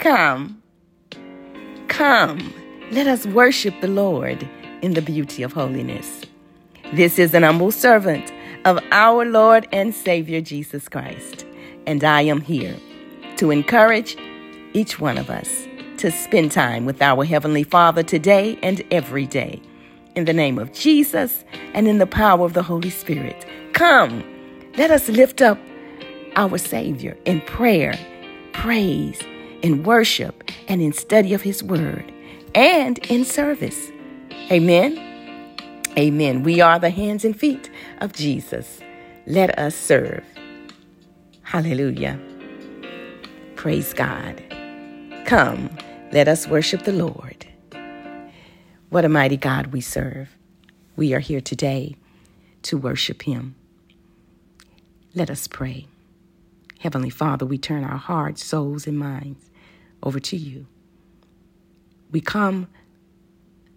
Come, come, let us worship the Lord in the beauty of holiness. This is an humble servant of our Lord and Savior Jesus Christ, and I am here to encourage each one of us to spend time with our Heavenly Father today and every day. In the name of Jesus and in the power of the Holy Spirit, come, let us lift up our Savior in prayer, praise, in worship, and in study of His Word, and in service. Amen. Amen. We are the hands and feet of Jesus. Let us serve. Hallelujah. Praise God. Come. Let us worship the Lord. What a mighty God we serve. We are here today to worship Him. Let us pray. Heavenly Father, we turn our hearts, souls, and minds over to you. We come,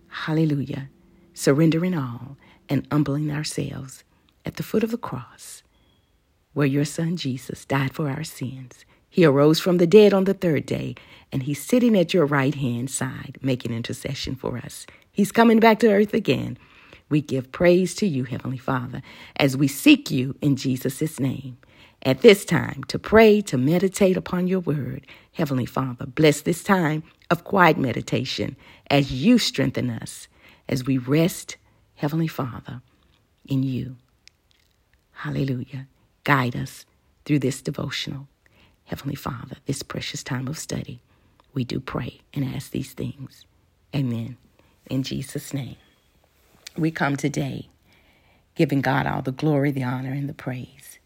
hallelujah, surrendering all and humbling ourselves at the foot of the cross where your Son Jesus died for our sins he arose from the dead on the third day, and he's sitting at your right hand side, making intercession for us. He's coming back to earth again. We give praise to you, Heavenly Father, as we seek you in Jesus' name. At this time, to pray, to meditate upon your word. Heavenly Father, bless this time of quiet meditation as you strengthen us, as we rest, Heavenly Father, in you. Hallelujah. Guide us through this devotional. Heavenly Father, this precious time of study, we do pray and ask these things. Amen. In Jesus' name. We come today giving God all the glory, the honor, and the praise.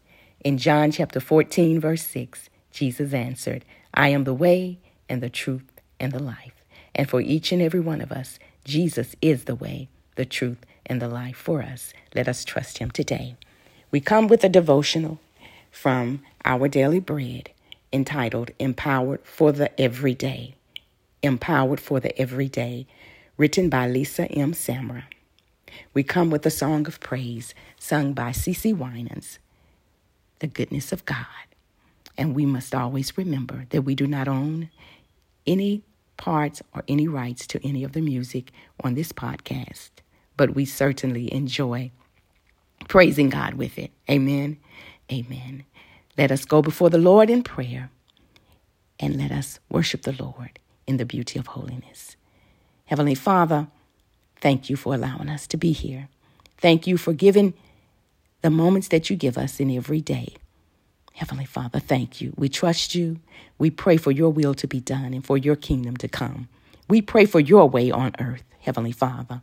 In John chapter 14, verse 6, Jesus answered, I am the way and the truth and the life. And for each and every one of us, Jesus is the way, the truth, and the life for us. Let us trust him today. We come with a devotional from our daily bread entitled Empowered for the Everyday. Empowered for the Everyday, written by Lisa M. Samra. We come with a song of praise sung by CeCe Winans, The Goodness of God. And we must always remember that we do not own any parts or any rights to any of the music on this podcast, but we certainly enjoy praising God with it. Amen. Amen. Let us go before the Lord in prayer and let us worship the Lord in the beauty of holiness. Heavenly Father, thank you for allowing us to be here. Thank you for giving the moments that you give us in every day. Heavenly Father, thank you. We trust you. We pray for your will to be done and for your kingdom to come. We pray for your way on earth, Heavenly Father.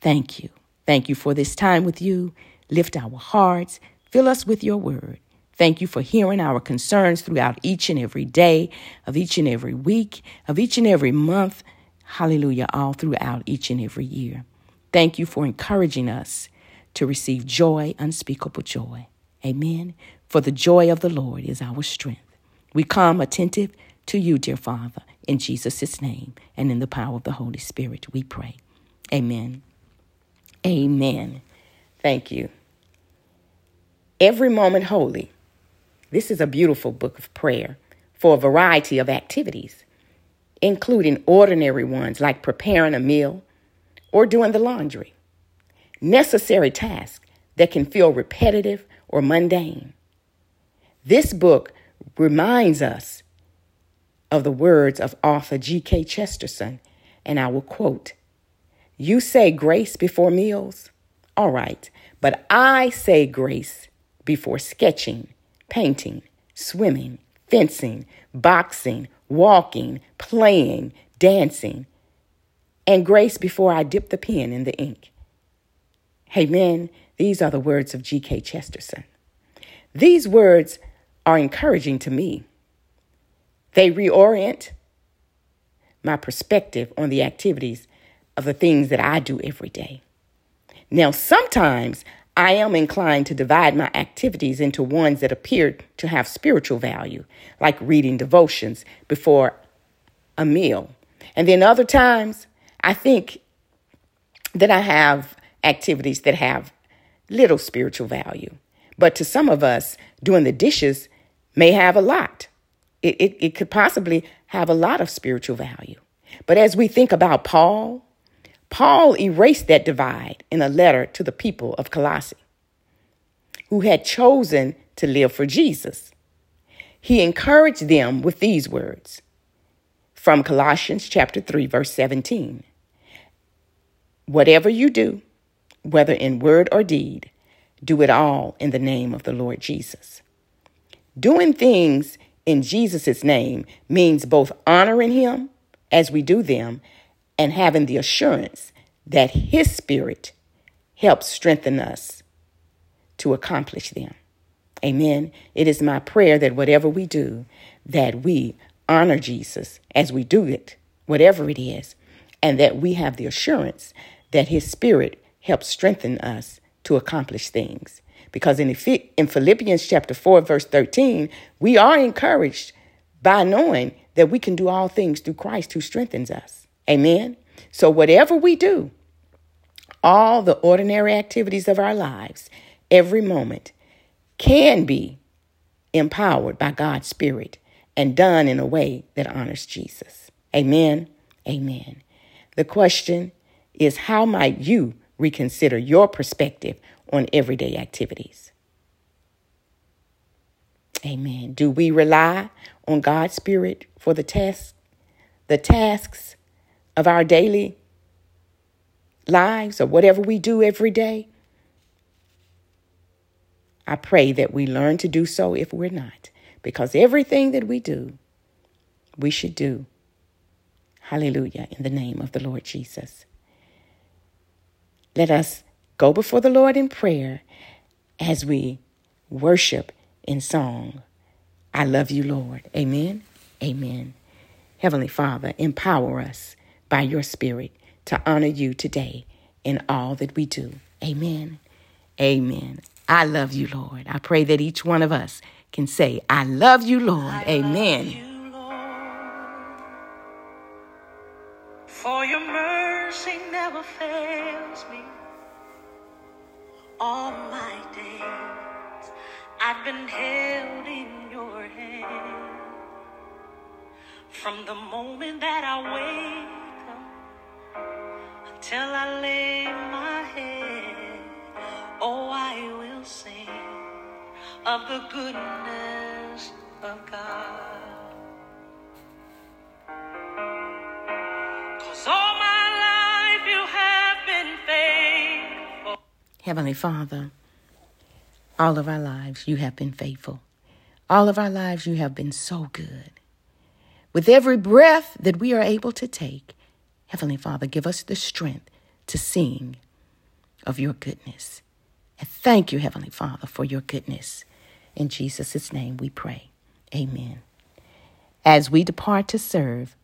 Thank you. Thank you for this time with you. Lift our hearts. Fill us with your word. Thank you for hearing our concerns throughout each and every day of each and every week, of each and every month. Hallelujah, all throughout each and every year. Thank you for encouraging us to receive joy, unspeakable joy. Amen. For the joy of the Lord is our strength. We come attentive to you, dear Father, in Jesus' name and in the power of the Holy Spirit, we pray. Amen. Amen. Thank you. Every moment holy this is a beautiful book of prayer for a variety of activities, including ordinary ones like preparing a meal or doing the laundry, necessary tasks that can feel repetitive or mundane. This book reminds us of the words of author G.K. Chesterton, and I will quote You say grace before meals? All right, but I say grace before sketching painting, swimming, fencing, boxing, walking, playing, dancing, and grace before I dip the pen in the ink. Amen. These are the words of G.K. Chesterton. These words are encouraging to me. They reorient my perspective on the activities of the things that I do every day. Now, sometimes I am inclined to divide my activities into ones that appear to have spiritual value, like reading devotions before a meal. And then other times, I think that I have activities that have little spiritual value. But to some of us, doing the dishes may have a lot It, it, it could possibly have a lot of spiritual value. But as we think about Paul, Paul erased that divide in a letter to the people of Colossae who had chosen to live for Jesus. He encouraged them with these words from Colossians chapter 3 verse 17. Whatever you do, whether in word or deed, do it all in the name of the Lord Jesus. Doing things in Jesus' name means both honoring him as we do them and having the assurance that his spirit helps strengthen us to accomplish them. Amen. It is my prayer that whatever we do, that we honor Jesus as we do it, whatever it is, and that we have the assurance that his spirit helps strengthen us to accomplish things. Because in, in Philippians chapter 4, verse 13, we are encouraged by knowing that we can do all things through Christ who strengthens us. Amen. So, whatever we do, all the ordinary activities of our lives, every moment, can be empowered by God's Spirit and done in a way that honors Jesus. Amen. Amen. The question is how might you reconsider your perspective on everyday activities? Amen. Do we rely on God's Spirit for the tasks, the tasks of our daily lives or whatever we do every day? I pray that we learn to do so if we're not, because everything that we do, we should do. Hallelujah, in the name of the Lord Jesus. Let us go before the Lord in prayer as we worship in song. I love you, Lord. Amen. Amen. Heavenly Father, empower us by your Spirit to honor you today in all that we do. Amen. Amen. I love you, Lord. I pray that each one of us can say, I love you, Lord. I Amen. You, Lord, for your mercy never fails me. All my days I've been held in your hand. From the moment that I wake up until I lay my head, oh, I will sing of the goodness of God. Heavenly Father, all of our lives you have been faithful. All of our lives you have been so good. With every breath that we are able to take, Heavenly Father, give us the strength to sing of your goodness. And thank you, Heavenly Father, for your goodness. In Jesus' name we pray. Amen. As we depart to serve,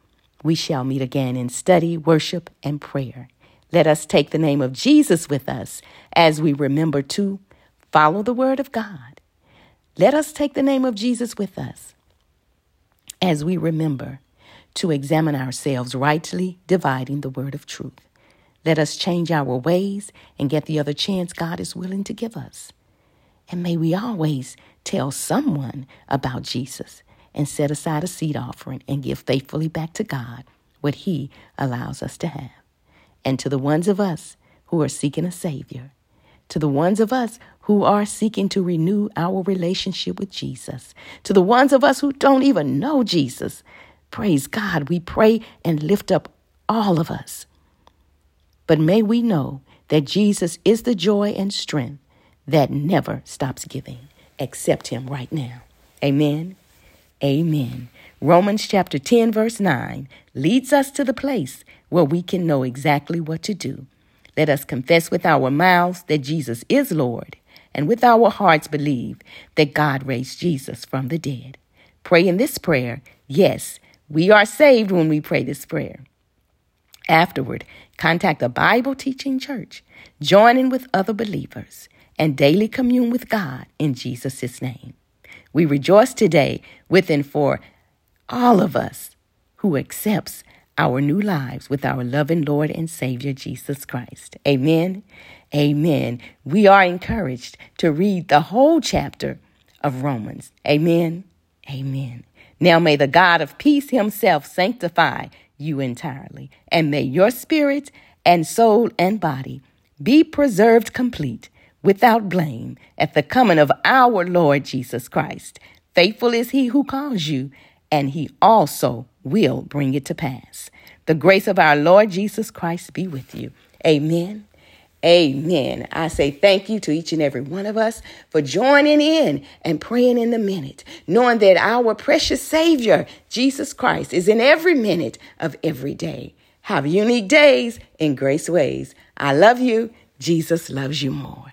we shall meet again in study, worship, and prayer. Let us take the name of Jesus with us as we remember to follow the word of God. Let us take the name of Jesus with us as we remember to examine ourselves rightly dividing the word of truth. Let us change our ways and get the other chance God is willing to give us. And may we always tell someone about Jesus and set aside a seed offering and give faithfully back to God what He allows us to have. And to the ones of us who are seeking a Savior, to the ones of us who are seeking to renew our relationship with Jesus, to the ones of us who don't even know Jesus, praise God, we pray and lift up all of us but may we know that Jesus is the joy and strength that never stops giving. Accept him right now. Amen. Amen. Romans chapter 10, verse 9 leads us to the place where we can know exactly what to do. Let us confess with our mouths that Jesus is Lord, and with our hearts believe that God raised Jesus from the dead. Pray in this prayer. Yes, we are saved when we pray this prayer. Afterward, contact a Bible teaching church, join in with other believers, and daily commune with God in Jesus' name. We rejoice today with and for all of us who accepts our new lives with our loving Lord and Savior Jesus Christ. Amen. Amen. We are encouraged to read the whole chapter of Romans. Amen. Amen. Now may the God of peace himself sanctify you entirely, and may your spirit and soul and body be preserved complete without blame at the coming of our Lord Jesus Christ. Faithful is he who calls you, and he also will bring it to pass. The grace of our Lord Jesus Christ be with you. Amen. Amen. I say thank you to each and every one of us for joining in and praying in the minute, knowing that our precious Savior, Jesus Christ, is in every minute of every day. Have unique days in grace ways. I love you. Jesus loves you more.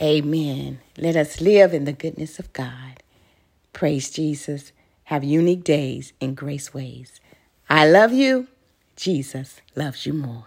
Amen. Let us live in the goodness of God. Praise Jesus. Have unique days in grace ways. I love you. Jesus loves you more.